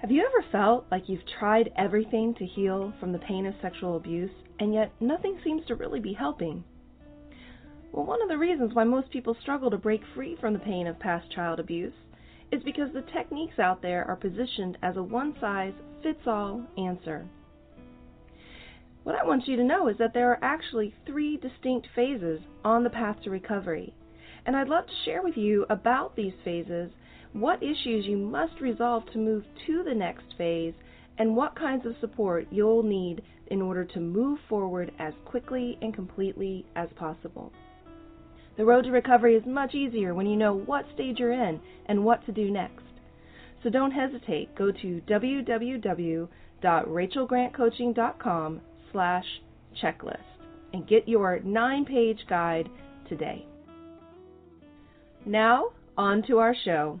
Have you ever felt like you've tried everything to heal from the pain of sexual abuse, and yet nothing seems to really be helping? Well, one of the reasons why most people struggle to break free from the pain of past child abuse is because the techniques out there are positioned as a one size fits all answer. What I want you to know is that there are actually three distinct phases on the path to recovery, and I'd love to share with you about these phases what issues you must resolve to move to the next phase, and what kinds of support you'll need in order to move forward as quickly and completely as possible. The road to recovery is much easier when you know what stage you're in and what to do next. So don't hesitate. Go to www.rachelgrantcoaching.com slash checklist and get your nine-page guide today. Now, on to our show.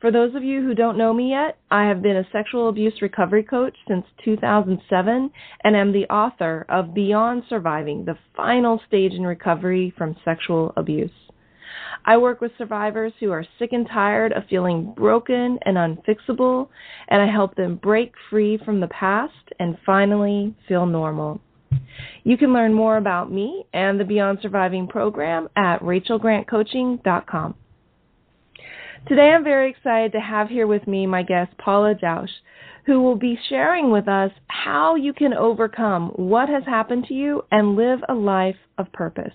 For those of you who don't know me yet, I have been a sexual abuse recovery coach since 2007 and am the author of Beyond Surviving, the final stage in recovery from sexual abuse. I work with survivors who are sick and tired of feeling broken and unfixable, and I help them break free from the past and finally feel normal. You can learn more about me and the Beyond Surviving program at rachelgrantcoaching.com. Today I'm very excited to have here with me my guest Paula Jauch, who will be sharing with us how you can overcome what has happened to you and live a life of purpose.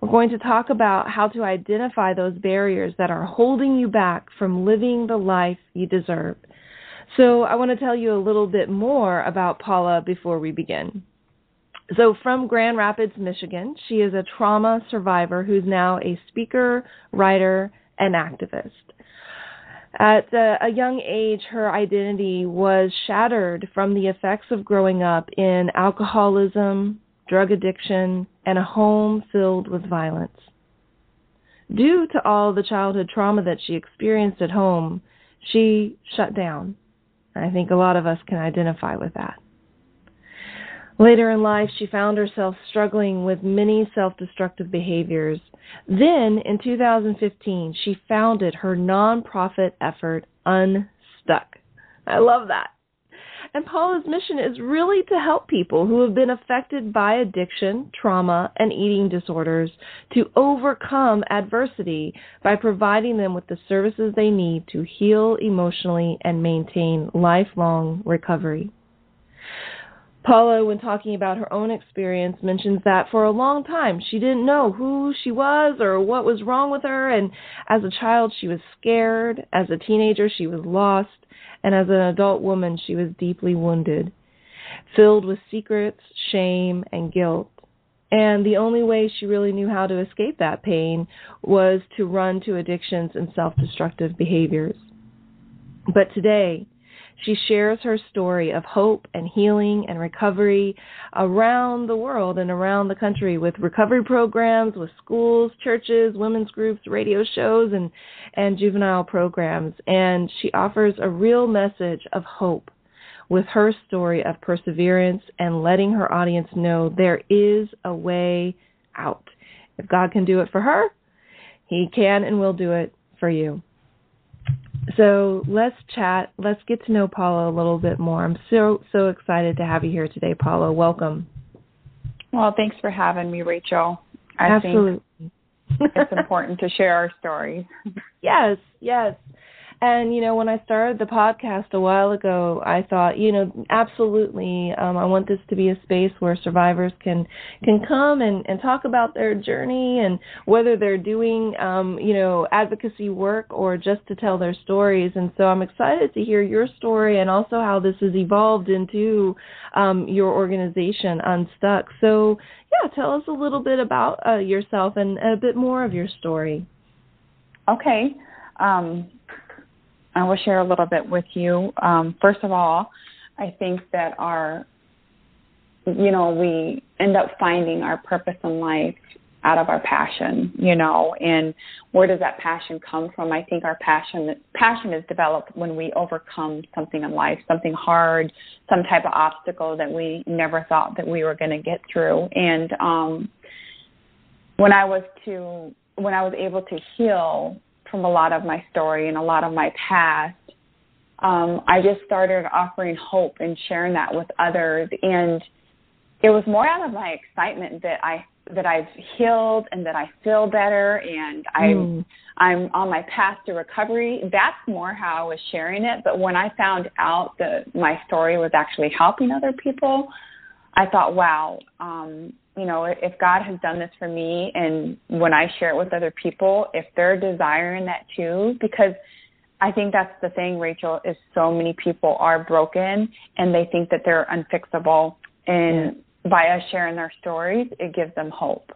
We're going to talk about how to identify those barriers that are holding you back from living the life you deserve. So, I want to tell you a little bit more about Paula before we begin. So, from Grand Rapids, Michigan, she is a trauma survivor who's now a speaker, writer, and activist. At a, a, young age, her identity was shattered from the effects of growing up in alcoholism, drug addiction, and a home filled with violence. Due to all the childhood trauma that she experienced at home, she shut down. I think a lot of us can identify with that. Later in life, she found herself struggling with many self destructive behaviors. Then, in 2015, she founded her nonprofit effort, Unstuck. I love that. And Paula's mission is really to help people who have been affected by addiction, trauma, and eating disorders to overcome adversity by providing them with the services they need to heal emotionally and maintain lifelong recovery. Paula, when talking about her own experience, mentions that for a long time she didn't know who she was or what was wrong with her. And as a child, she was scared. As a teenager, she was lost. And as an adult woman, she was deeply wounded, filled with secrets, shame, and guilt. And the only way she really knew how to escape that pain was to run to addictions and self destructive behaviors. But today, she shares her story of hope and healing and recovery around the world and around the country with recovery programs, with schools, churches, women's groups, radio shows, and, and juvenile programs. And she offers a real message of hope with her story of perseverance and letting her audience know there is a way out. If God can do it for her, He can and will do it for you. So let's chat. Let's get to know Paula a little bit more. I'm so so excited to have you here today, Paula. Welcome. Well, thanks for having me, Rachel. I Absolutely. think it's important to share our stories. Yes, yes. And you know, when I started the podcast a while ago, I thought, you know, absolutely, um, I want this to be a space where survivors can can come and and talk about their journey and whether they're doing, um, you know, advocacy work or just to tell their stories. And so I'm excited to hear your story and also how this has evolved into um, your organization, Unstuck. So yeah, tell us a little bit about uh, yourself and a bit more of your story. Okay. Um, I will share a little bit with you. Um, first of all, I think that our, you know, we end up finding our purpose in life out of our passion, you know, and where does that passion come from? I think our passion passion is developed when we overcome something in life, something hard, some type of obstacle that we never thought that we were going to get through. And um when I was to when I was able to heal from a lot of my story and a lot of my past, um, I just started offering hope and sharing that with others. And it was more out of my excitement that I that I've healed and that I feel better and I'm mm. I'm on my path to recovery. That's more how I was sharing it. But when I found out that my story was actually helping other people, I thought, wow, um, you know, if God has done this for me and when I share it with other people, if they're desiring that too, because I think that's the thing, Rachel, is so many people are broken and they think that they're unfixable. And yeah. by us sharing their stories, it gives them hope.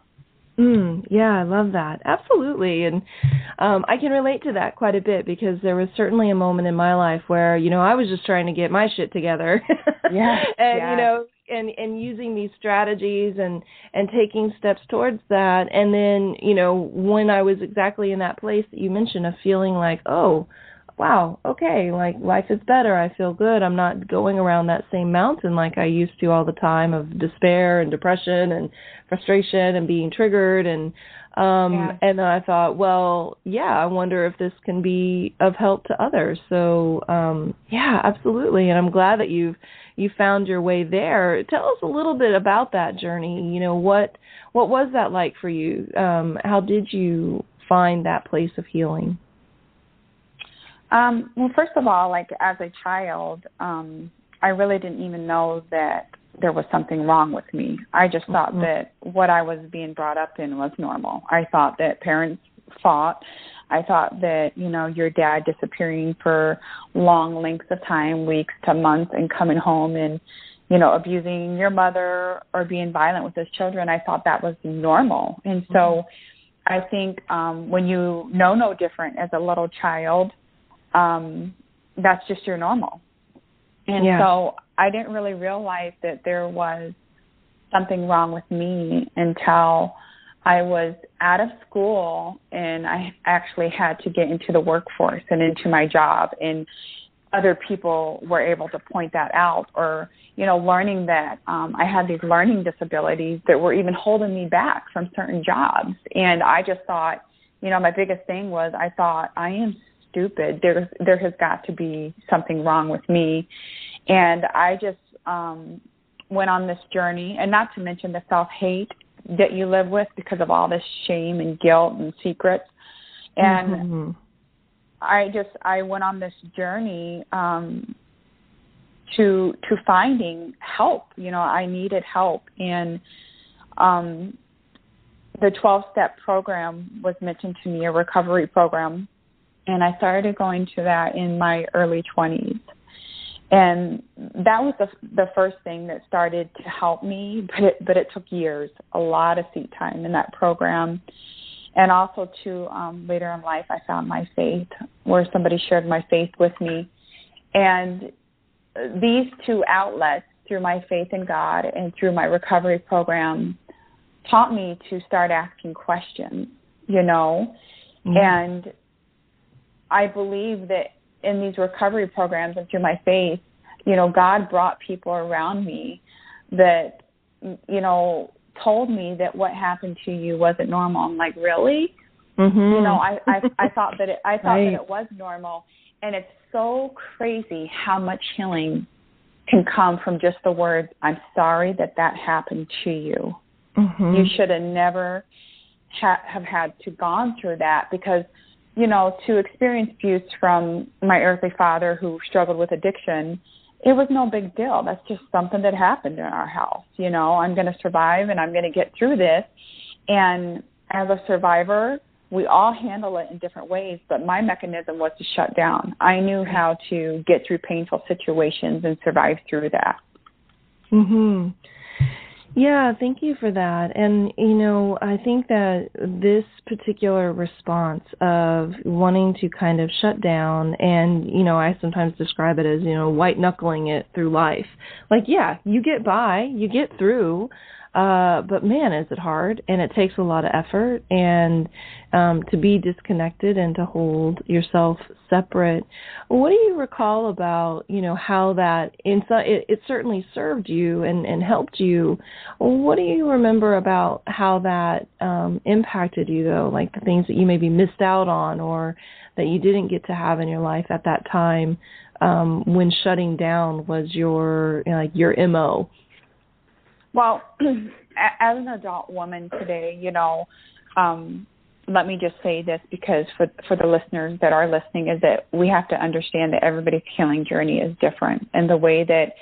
Mm, yeah, I love that. Absolutely. And um I can relate to that quite a bit because there was certainly a moment in my life where, you know, I was just trying to get my shit together. yeah. and yes. you know, and and using these strategies and and taking steps towards that. And then you know when i was exactly in that place that you mentioned of feeling like oh wow okay like life is better i feel good i'm not going around that same mountain like i used to all the time of despair and depression and frustration and being triggered. And um yeah. and i thought well yeah i wonder if this can be of help to others. So um yeah absolutely. And i'm glad that you've you found your way there. Tell us a little bit about that journey. You know, what what was that like for you? Um, how did you find that place of healing? Um, well, first of all, like as a child, um, I really didn't even know that there was something wrong with me. I just thought mm-hmm. that what I was being brought up in was normal. I thought that parents fought I thought that, you know, your dad disappearing for long lengths of time, weeks to months, and coming home and, you know, abusing your mother or being violent with his children, I thought that was normal. And so mm-hmm. I think um, when you know no different as a little child, um, that's just your normal. And yeah. so I didn't really realize that there was something wrong with me until I was out of school and I actually had to get into the workforce and into my job and other people were able to point that out or you know learning that um I had these learning disabilities that were even holding me back from certain jobs and I just thought you know my biggest thing was I thought I am stupid. There there has got to be something wrong with me. And I just um went on this journey and not to mention the self-hate that you live with because of all this shame and guilt and secrets. And mm-hmm. I just I went on this journey um to to finding help. You know, I needed help and um the 12 step program was mentioned to me, a recovery program, and I started going to that in my early 20s. And that was the the first thing that started to help me, but it but it took years, a lot of seat time in that program. And also too, um, later in life, I found my faith, where somebody shared my faith with me, and these two outlets through my faith in God and through my recovery program taught me to start asking questions, you know, mm-hmm. and I believe that in these recovery programs and through my faith, you know, God brought people around me that, you know, told me that what happened to you wasn't normal. I'm like, really? Mm-hmm. You know, I, I I thought that it I thought right. that it was normal, and it's so crazy how much healing can come from just the words, "I'm sorry that that happened to you." Mm-hmm. You should have never ha- have had to gone through that because you know to experience abuse from my earthly father who struggled with addiction it was no big deal. That's just something that happened in our house you know. I'm going to survive and i'm going to get through this. And as a survivor we all handle it in different ways but my mechanism was to shut down. I knew how to get through painful situations and survive through that. Mhm yeah, thank you for that. And, you know, I think that this particular response of wanting to kind of shut down, and, you know, I sometimes describe it as, you know, white knuckling it through life. Like, yeah, you get by, you get through, uh, but man, is it hard, and it takes a lot of effort, and um, to be disconnected and to hold yourself separate. What do you recall about you know how that in so, it, it certainly served you and, and helped you. What do you remember about how that um, impacted you though, like the things that you maybe missed out on or that you didn't get to have in your life at that time um, when shutting down was your you know, like your mo well, as an adult woman today, you know, um, let me just say this because for for the listeners that are listening is that we have to understand that everybody's healing journey is different and the way that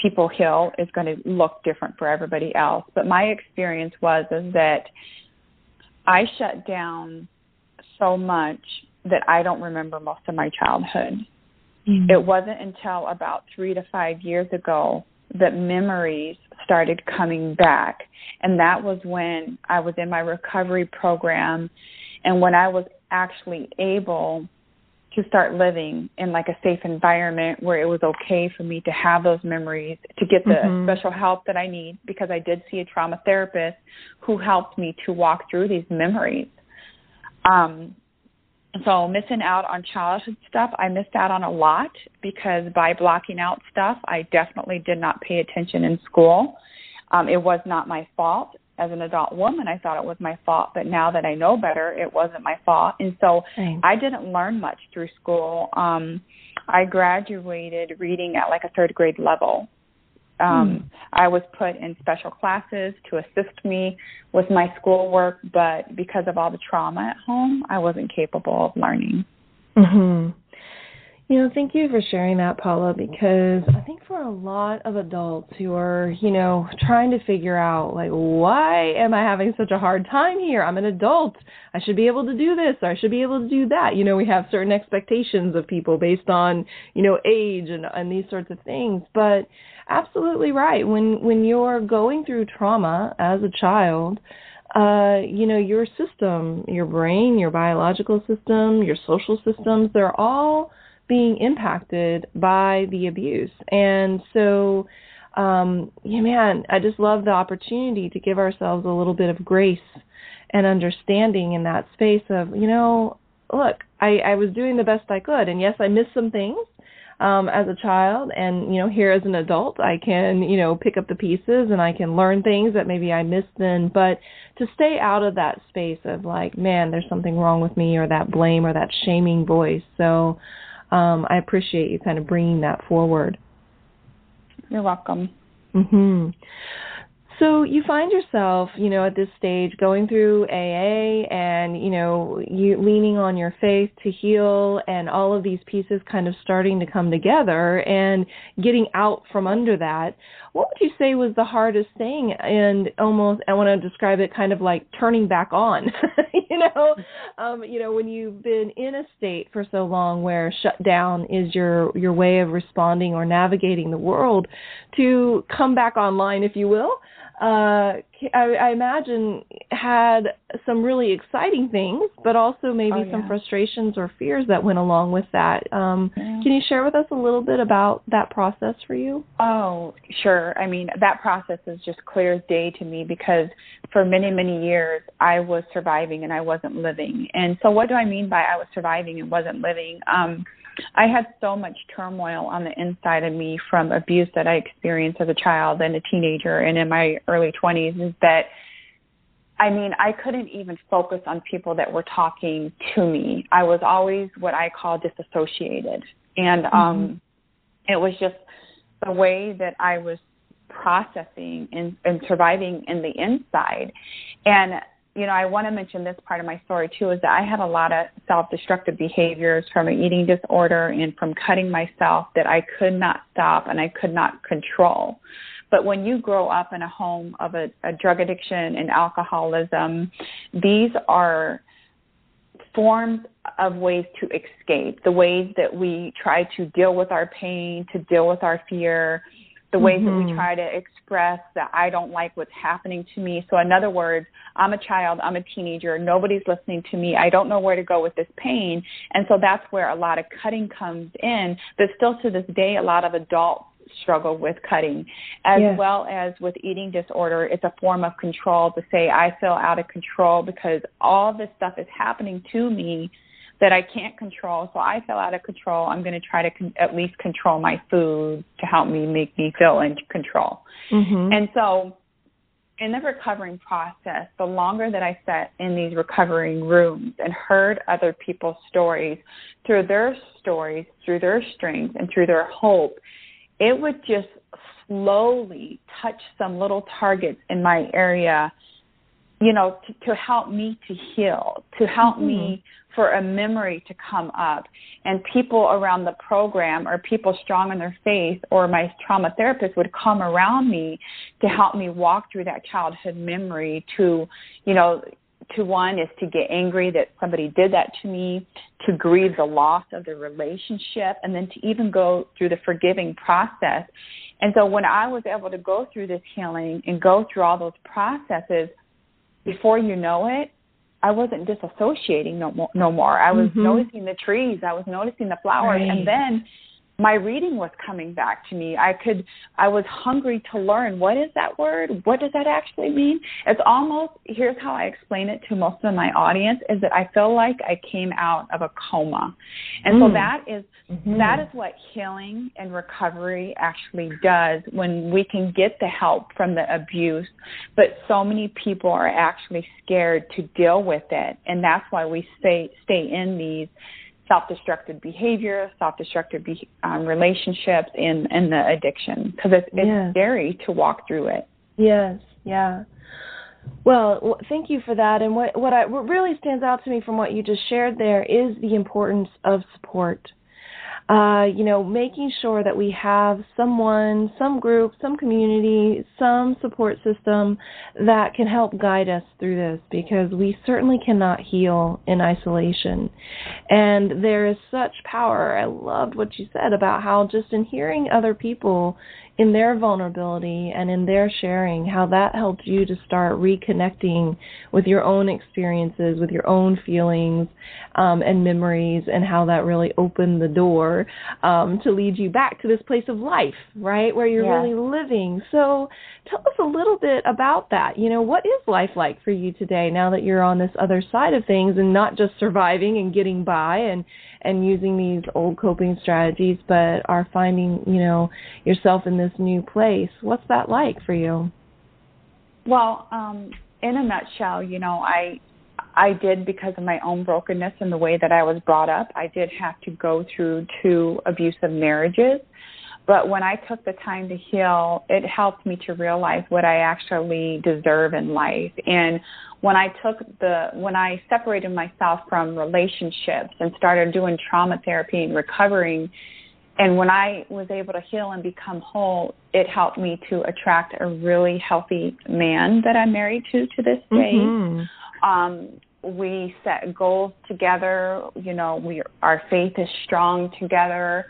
people heal is going to look different for everybody else. But my experience was is that I shut down so much that I don't remember most of my childhood. Mm-hmm. It wasn't until about 3 to 5 years ago that memories started coming back. And that was when I was in my recovery program and when I was actually able to start living in like a safe environment where it was okay for me to have those memories, to get the mm-hmm. special help that I need because I did see a trauma therapist who helped me to walk through these memories. Um, so missing out on childhood stuff, I missed out on a lot because by blocking out stuff, I definitely did not pay attention in school. Um, it was not my fault. As an adult woman, I thought it was my fault, but now that I know better, it wasn't my fault. And so Thanks. I didn't learn much through school. Um, I graduated reading at like a third grade level. Um, hmm. I was put in special classes to assist me with my schoolwork, but because of all the trauma at home, I wasn't capable of learning. Mhm. You know, thank you for sharing that, Paula, because I think for a lot of adults who are, you know, trying to figure out, like, why am I having such a hard time here? I'm an adult. I should be able to do this or I should be able to do that. You know, we have certain expectations of people based on, you know, age and, and these sorts of things. But absolutely right. When when you're going through trauma as a child, uh, you know, your system, your brain, your biological system, your social systems, they're all being impacted by the abuse. And so, um, yeah, man, I just love the opportunity to give ourselves a little bit of grace and understanding in that space of, you know, look, I, I was doing the best I could. And yes, I missed some things. um, as a child, and you know, here as an adult, I can you know pick up the pieces and I can learn things that maybe I missed then. But to stay out of that space of like, man, there's something wrong with me, or that blame or that shaming voice. So um, I appreciate you kind of bringing that forward. You're welcome. Mhm. So you find yourself, you know, at this stage going through AA and, you know, you leaning on your faith to heal and all of these pieces kind of starting to come together and getting out from under that. What would you say was the hardest thing and almost I want to describe it kind of like turning back on, you know, um, you know, when you've been in a state for so long where shut down is your your way of responding or navigating the world to come back online if you will uh, I, I imagine had some really exciting things, but also maybe oh, yeah. some frustrations or fears that went along with that. Um, yeah. Can you share with us a little bit about that process for you? Oh, sure. I mean, that process is just clear as day to me because for many, many years I was surviving and I wasn't living. And so, what do I mean by I was surviving and wasn't living? Um, I had so much turmoil on the inside of me from abuse that I experienced as a child and a teenager and in my early 20s is that I mean, I couldn't even focus on people that were talking to me. I was always what I call disassociated. And mm-hmm. um it was just the way that I was processing and, and surviving in the inside. And you know, I want to mention this part of my story too is that I had a lot of self destructive behaviors from an eating disorder and from cutting myself that I could not stop and I could not control. But when you grow up in a home of a, a drug addiction and alcoholism, these are forms of ways to escape, the ways that we try to deal with our pain, to deal with our fear, the ways mm-hmm. that we mm-hmm. try to express that I don't like what's happening to me. So, in other words, I'm a child, I'm a teenager, nobody's listening to me, I don't know where to go with this pain. And so that's where a lot of cutting comes in. But still to this day, a lot of adults struggle with cutting, as yes. well as with eating disorder. It's a form of control to say, I feel out of control because all this stuff is happening to me that I can't control. So I feel out of control. I'm going to try to con- at least control my food to help me make me feel in control. Mm-hmm. And so in the recovering process, the longer that I sat in these recovering rooms and heard other people's stories, through their stories, through their strength, and through their hope, it would just slowly touch some little targets in my area you know, to, to help me to heal, to help mm-hmm. me for a memory to come up. And people around the program or people strong in their faith or my trauma therapist would come around me to help me walk through that childhood memory to, you know, to one is to get angry that somebody did that to me, to grieve the loss of the relationship, and then to even go through the forgiving process. And so when I was able to go through this healing and go through all those processes, before you know it, I wasn't disassociating no more. No more. I was mm-hmm. noticing the trees. I was noticing the flowers, right. and then my reading was coming back to me. I could, I was hungry to learn what is that word? What does that actually mean? It's almost, here's how I explain it to most of my audience is that I feel like I came out of a coma. And mm. so that is, mm-hmm. that is what healing and recovery actually does when we can get the help from the abuse. But so many people are actually scared to deal with it. And that's why we stay, stay in these self-destructive behavior, self-destructive be- um, relationships, and and the addiction because it's, it's yes. scary to walk through it. Yes, yeah. Well, thank you for that. And what what, I, what really stands out to me from what you just shared there is the importance of support uh, you know, making sure that we have someone, some group, some community, some support system that can help guide us through this because we certainly cannot heal in isolation. And there is such power. I loved what you said about how just in hearing other people in their vulnerability and in their sharing, how that helped you to start reconnecting with your own experiences, with your own feelings um, and memories, and how that really opened the door um, to lead you back to this place of life, right, where you're yeah. really living. So, tell us a little bit about that. You know, what is life like for you today now that you're on this other side of things and not just surviving and getting by and and using these old coping strategies, but are finding, you know, yourself in this new place. What's that like for you? Well, um, in a nutshell, you know, I I did because of my own brokenness and the way that I was brought up. I did have to go through two abusive marriages. But when I took the time to heal, it helped me to realize what I actually deserve in life. And when I took the, when I separated myself from relationships and started doing trauma therapy and recovering, and when I was able to heal and become whole, it helped me to attract a really healthy man that I'm married to to this day. Mm-hmm. Um, we set goals together. You know, we our faith is strong together,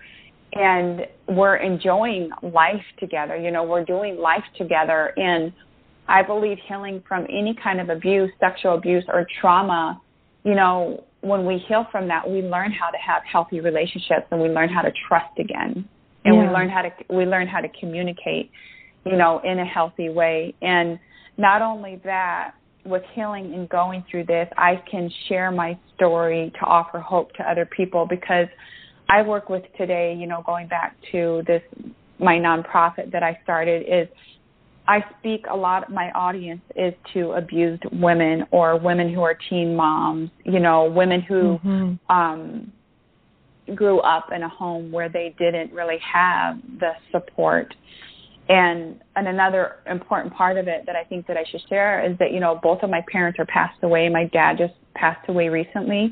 and we're enjoying life together. You know, we're doing life together. And I believe healing from any kind of abuse, sexual abuse, or trauma. You know, when we heal from that, we learn how to have healthy relationships, and we learn how to trust again, and yeah. we learn how to we learn how to communicate. You know, in a healthy way, and not only that with healing and going through this, I can share my story to offer hope to other people because I work with today, you know, going back to this, my nonprofit that I started is I speak a lot, my audience is to abused women or women who are teen moms, you know, women who, mm-hmm. um, grew up in a home where they didn't really have the support and and another important part of it that I think that I should share is that you know both of my parents are passed away. My dad just passed away recently,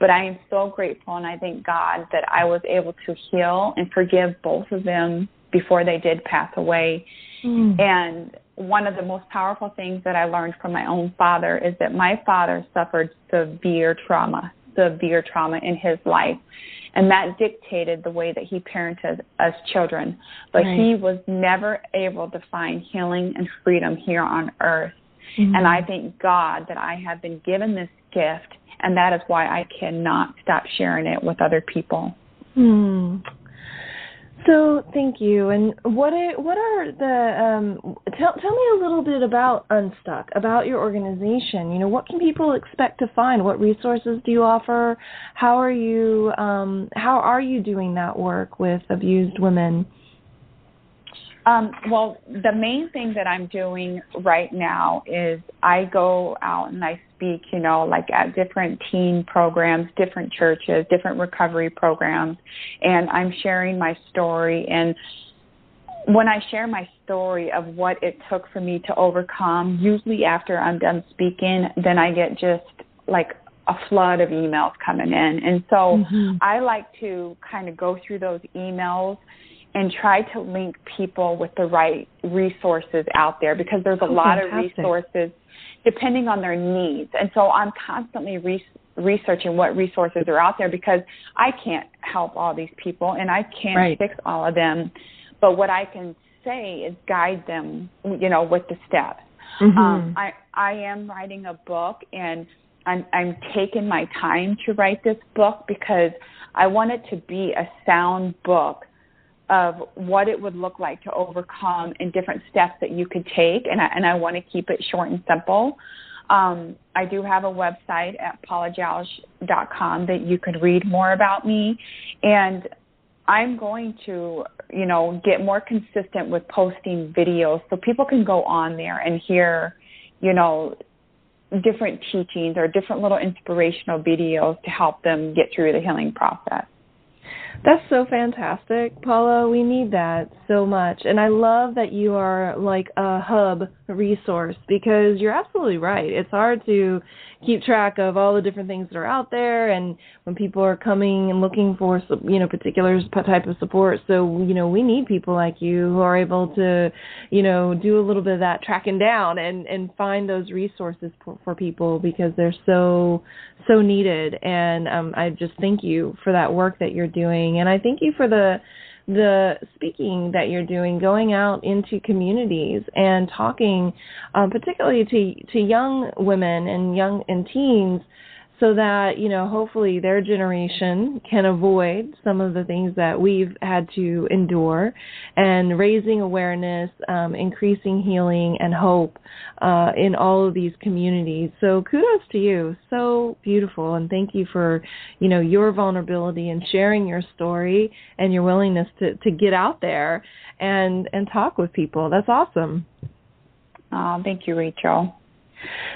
but I am so grateful and I thank God that I was able to heal and forgive both of them before they did pass away. Mm. And one of the most powerful things that I learned from my own father is that my father suffered severe trauma, severe trauma in his life and that dictated the way that he parented us children. But right. he was never able to find healing and freedom here on earth. Mm-hmm. And I thank God that I have been given this gift, and that is why I cannot stop sharing it with other people. Hmm. So thank you. And what are, what are the um, tell tell me a little bit about Unstuck, about your organization. You know, what can people expect to find? What resources do you offer? How are you um, how are you doing that work with abused women? Um, well, the main thing that I'm doing right now is I go out and I speak, you know, like at different teen programs, different churches, different recovery programs, and I'm sharing my story. And when I share my story of what it took for me to overcome, usually after I'm done speaking, then I get just like a flood of emails coming in. And so mm-hmm. I like to kind of go through those emails and try to link people with the right resources out there because there's a oh, lot fantastic. of resources depending on their needs. And so I'm constantly re- researching what resources are out there because I can't help all these people and I can't right. fix all of them. But what I can say is guide them, you know, with the steps. Mm-hmm. Um, I I am writing a book and I'm I'm taking my time to write this book because I want it to be a sound book of what it would look like to overcome and different steps that you could take. And I, and I want to keep it short and simple. Um, I do have a website at paulajauch.com that you could read more about me. And I'm going to, you know, get more consistent with posting videos so people can go on there and hear, you know, different teachings or different little inspirational videos to help them get through the healing process. That's so fantastic, Paula. We need that so much. And I love that you are like a hub resource because you're absolutely right. It's hard to keep track of all the different things that are out there and when people are coming and looking for you know particular type of support so you know we need people like you who are able to you know do a little bit of that tracking down and and find those resources for, for people because they're so so needed and um I just thank you for that work that you're doing and I thank you for the the speaking that you're doing, going out into communities and talking, um, particularly to to young women and young and teens, so that you know hopefully their generation can avoid some of the things that we've had to endure. And raising awareness um, increasing healing and hope uh, in all of these communities. So kudos to you. So beautiful. And thank you for you know your vulnerability and sharing your story and your willingness to to get out there and and talk with people. That's awesome. Oh, thank you rachel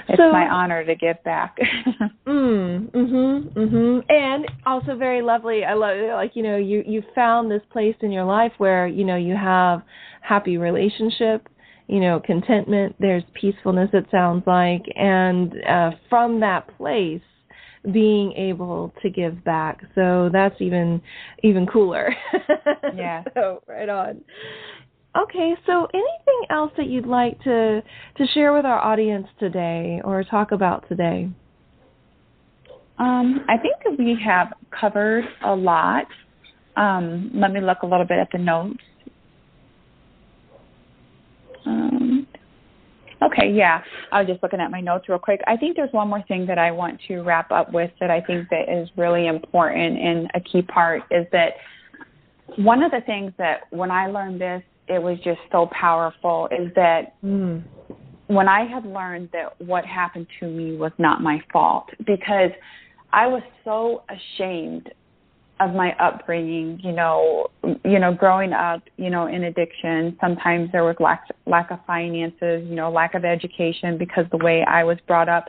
it's so, my honor to give back. mm, mhm, mhm. And also very lovely. I love like you know you you found this place in your life where you know you have happy relationship, you know contentment. There's peacefulness. It sounds like, and uh, from that place being able to give back. So that's even even cooler. yeah. so right on. Okay, so anything else that you'd like to to share with our audience today or talk about today? Um, I think we have covered a lot. Um, let me look a little bit at the notes. Um, okay, yeah, I was just looking at my notes real quick. I think there's one more thing that I want to wrap up with that I think that is really important and a key part is that one of the things that when I learned this it was just so powerful is that mm. when I had learned that what happened to me was not my fault because I was so ashamed of my upbringing, you know, you know, growing up, you know, in addiction, sometimes there was lack lack of finances, you know, lack of education because the way I was brought up.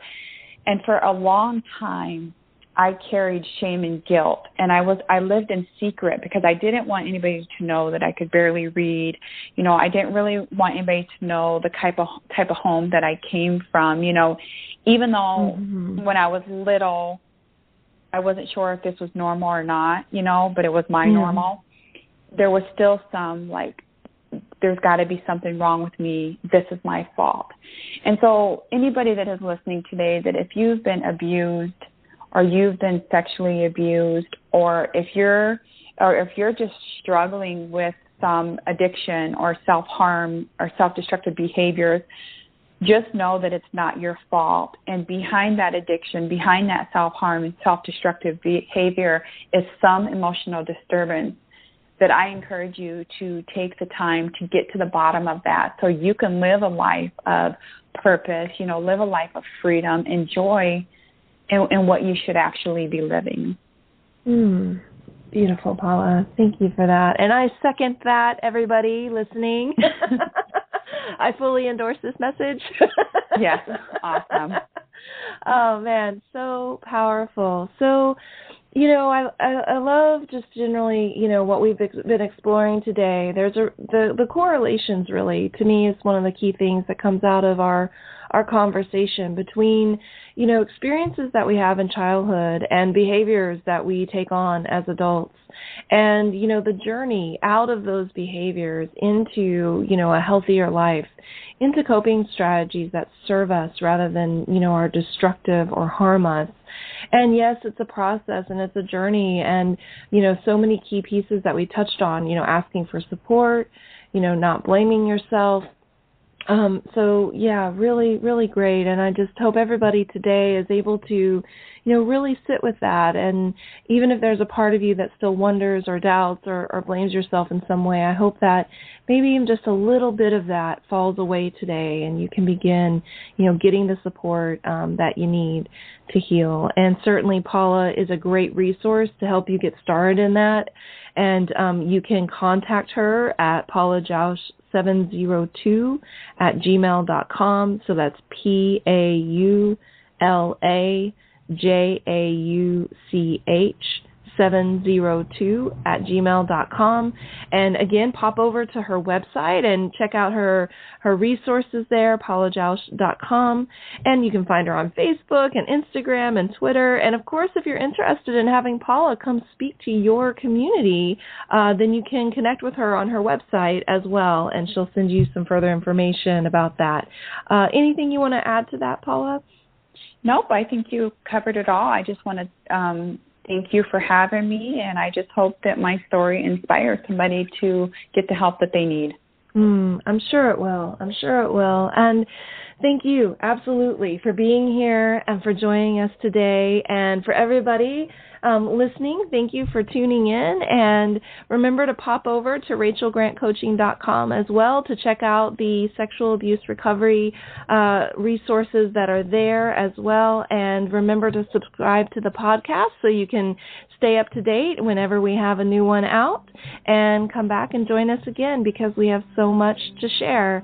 And for a long time, I carried shame and guilt and I was I lived in secret because I didn't want anybody to know that I could barely read. You know, I didn't really want anybody to know the type of type of home that I came from, you know, even though mm-hmm. when I was little I wasn't sure if this was normal or not, you know, but it was my mm-hmm. normal. There was still some like there's got to be something wrong with me. This is my fault. And so anybody that is listening today that if you've been abused or you've been sexually abused or if you're or if you're just struggling with some addiction or self-harm or self-destructive behaviors just know that it's not your fault. And behind that addiction behind that self-harm and self-destructive behavior is some emotional disturbance that I encourage you to take the time to get to the bottom of that so you can live a life of purpose, you know, live a life of freedom, enjoy and, and what you should actually be living. Mm, beautiful, Paula. Thank you for that. And I second that, everybody listening. I fully endorse this message. yes, awesome. oh man, so powerful. So, you know, I, I I love just generally, you know, what we've ex- been exploring today. There's a the the correlations really to me is one of the key things that comes out of our our conversation between, you know, experiences that we have in childhood and behaviors that we take on as adults. And, you know, the journey out of those behaviors into, you know, a healthier life, into coping strategies that serve us rather than, you know, are destructive or harm us. And yes, it's a process and it's a journey and, you know, so many key pieces that we touched on, you know, asking for support, you know, not blaming yourself, um, so yeah, really, really great. And I just hope everybody today is able to, you know, really sit with that. And even if there's a part of you that still wonders or doubts or, or blames yourself in some way, I hope that maybe even just a little bit of that falls away today and you can begin, you know, getting the support um, that you need to heal. And certainly Paula is a great resource to help you get started in that. And um, you can contact her at Paula Jauch 702 at gmail.com. So that's P A U L A J A U C H 702 at gmail.com. And again, pop over to her website and check out her, her resources there, paulajauch.com. And you can find her on Facebook and Instagram and Twitter. And of course, if you're interested in having Paula come speak to your community, uh, then you can connect with her on her website as well, and she'll send you some further information about that. Uh, anything you want to add to that, Paula? Nope, I think you covered it all. I just want to um, Thank you for having me, and I just hope that my story inspires somebody to get the help that they need. Mm, I'm sure it will. I'm sure it will. And thank you, absolutely, for being here and for joining us today. And for everybody um, listening, thank you for tuning in. And remember to pop over to rachelgrantcoaching.com as well to check out the sexual abuse recovery uh, resources that are there as well. And remember to subscribe to the podcast so you can stay up to date whenever we have a new one out. And come back and join us again because we have so much to share.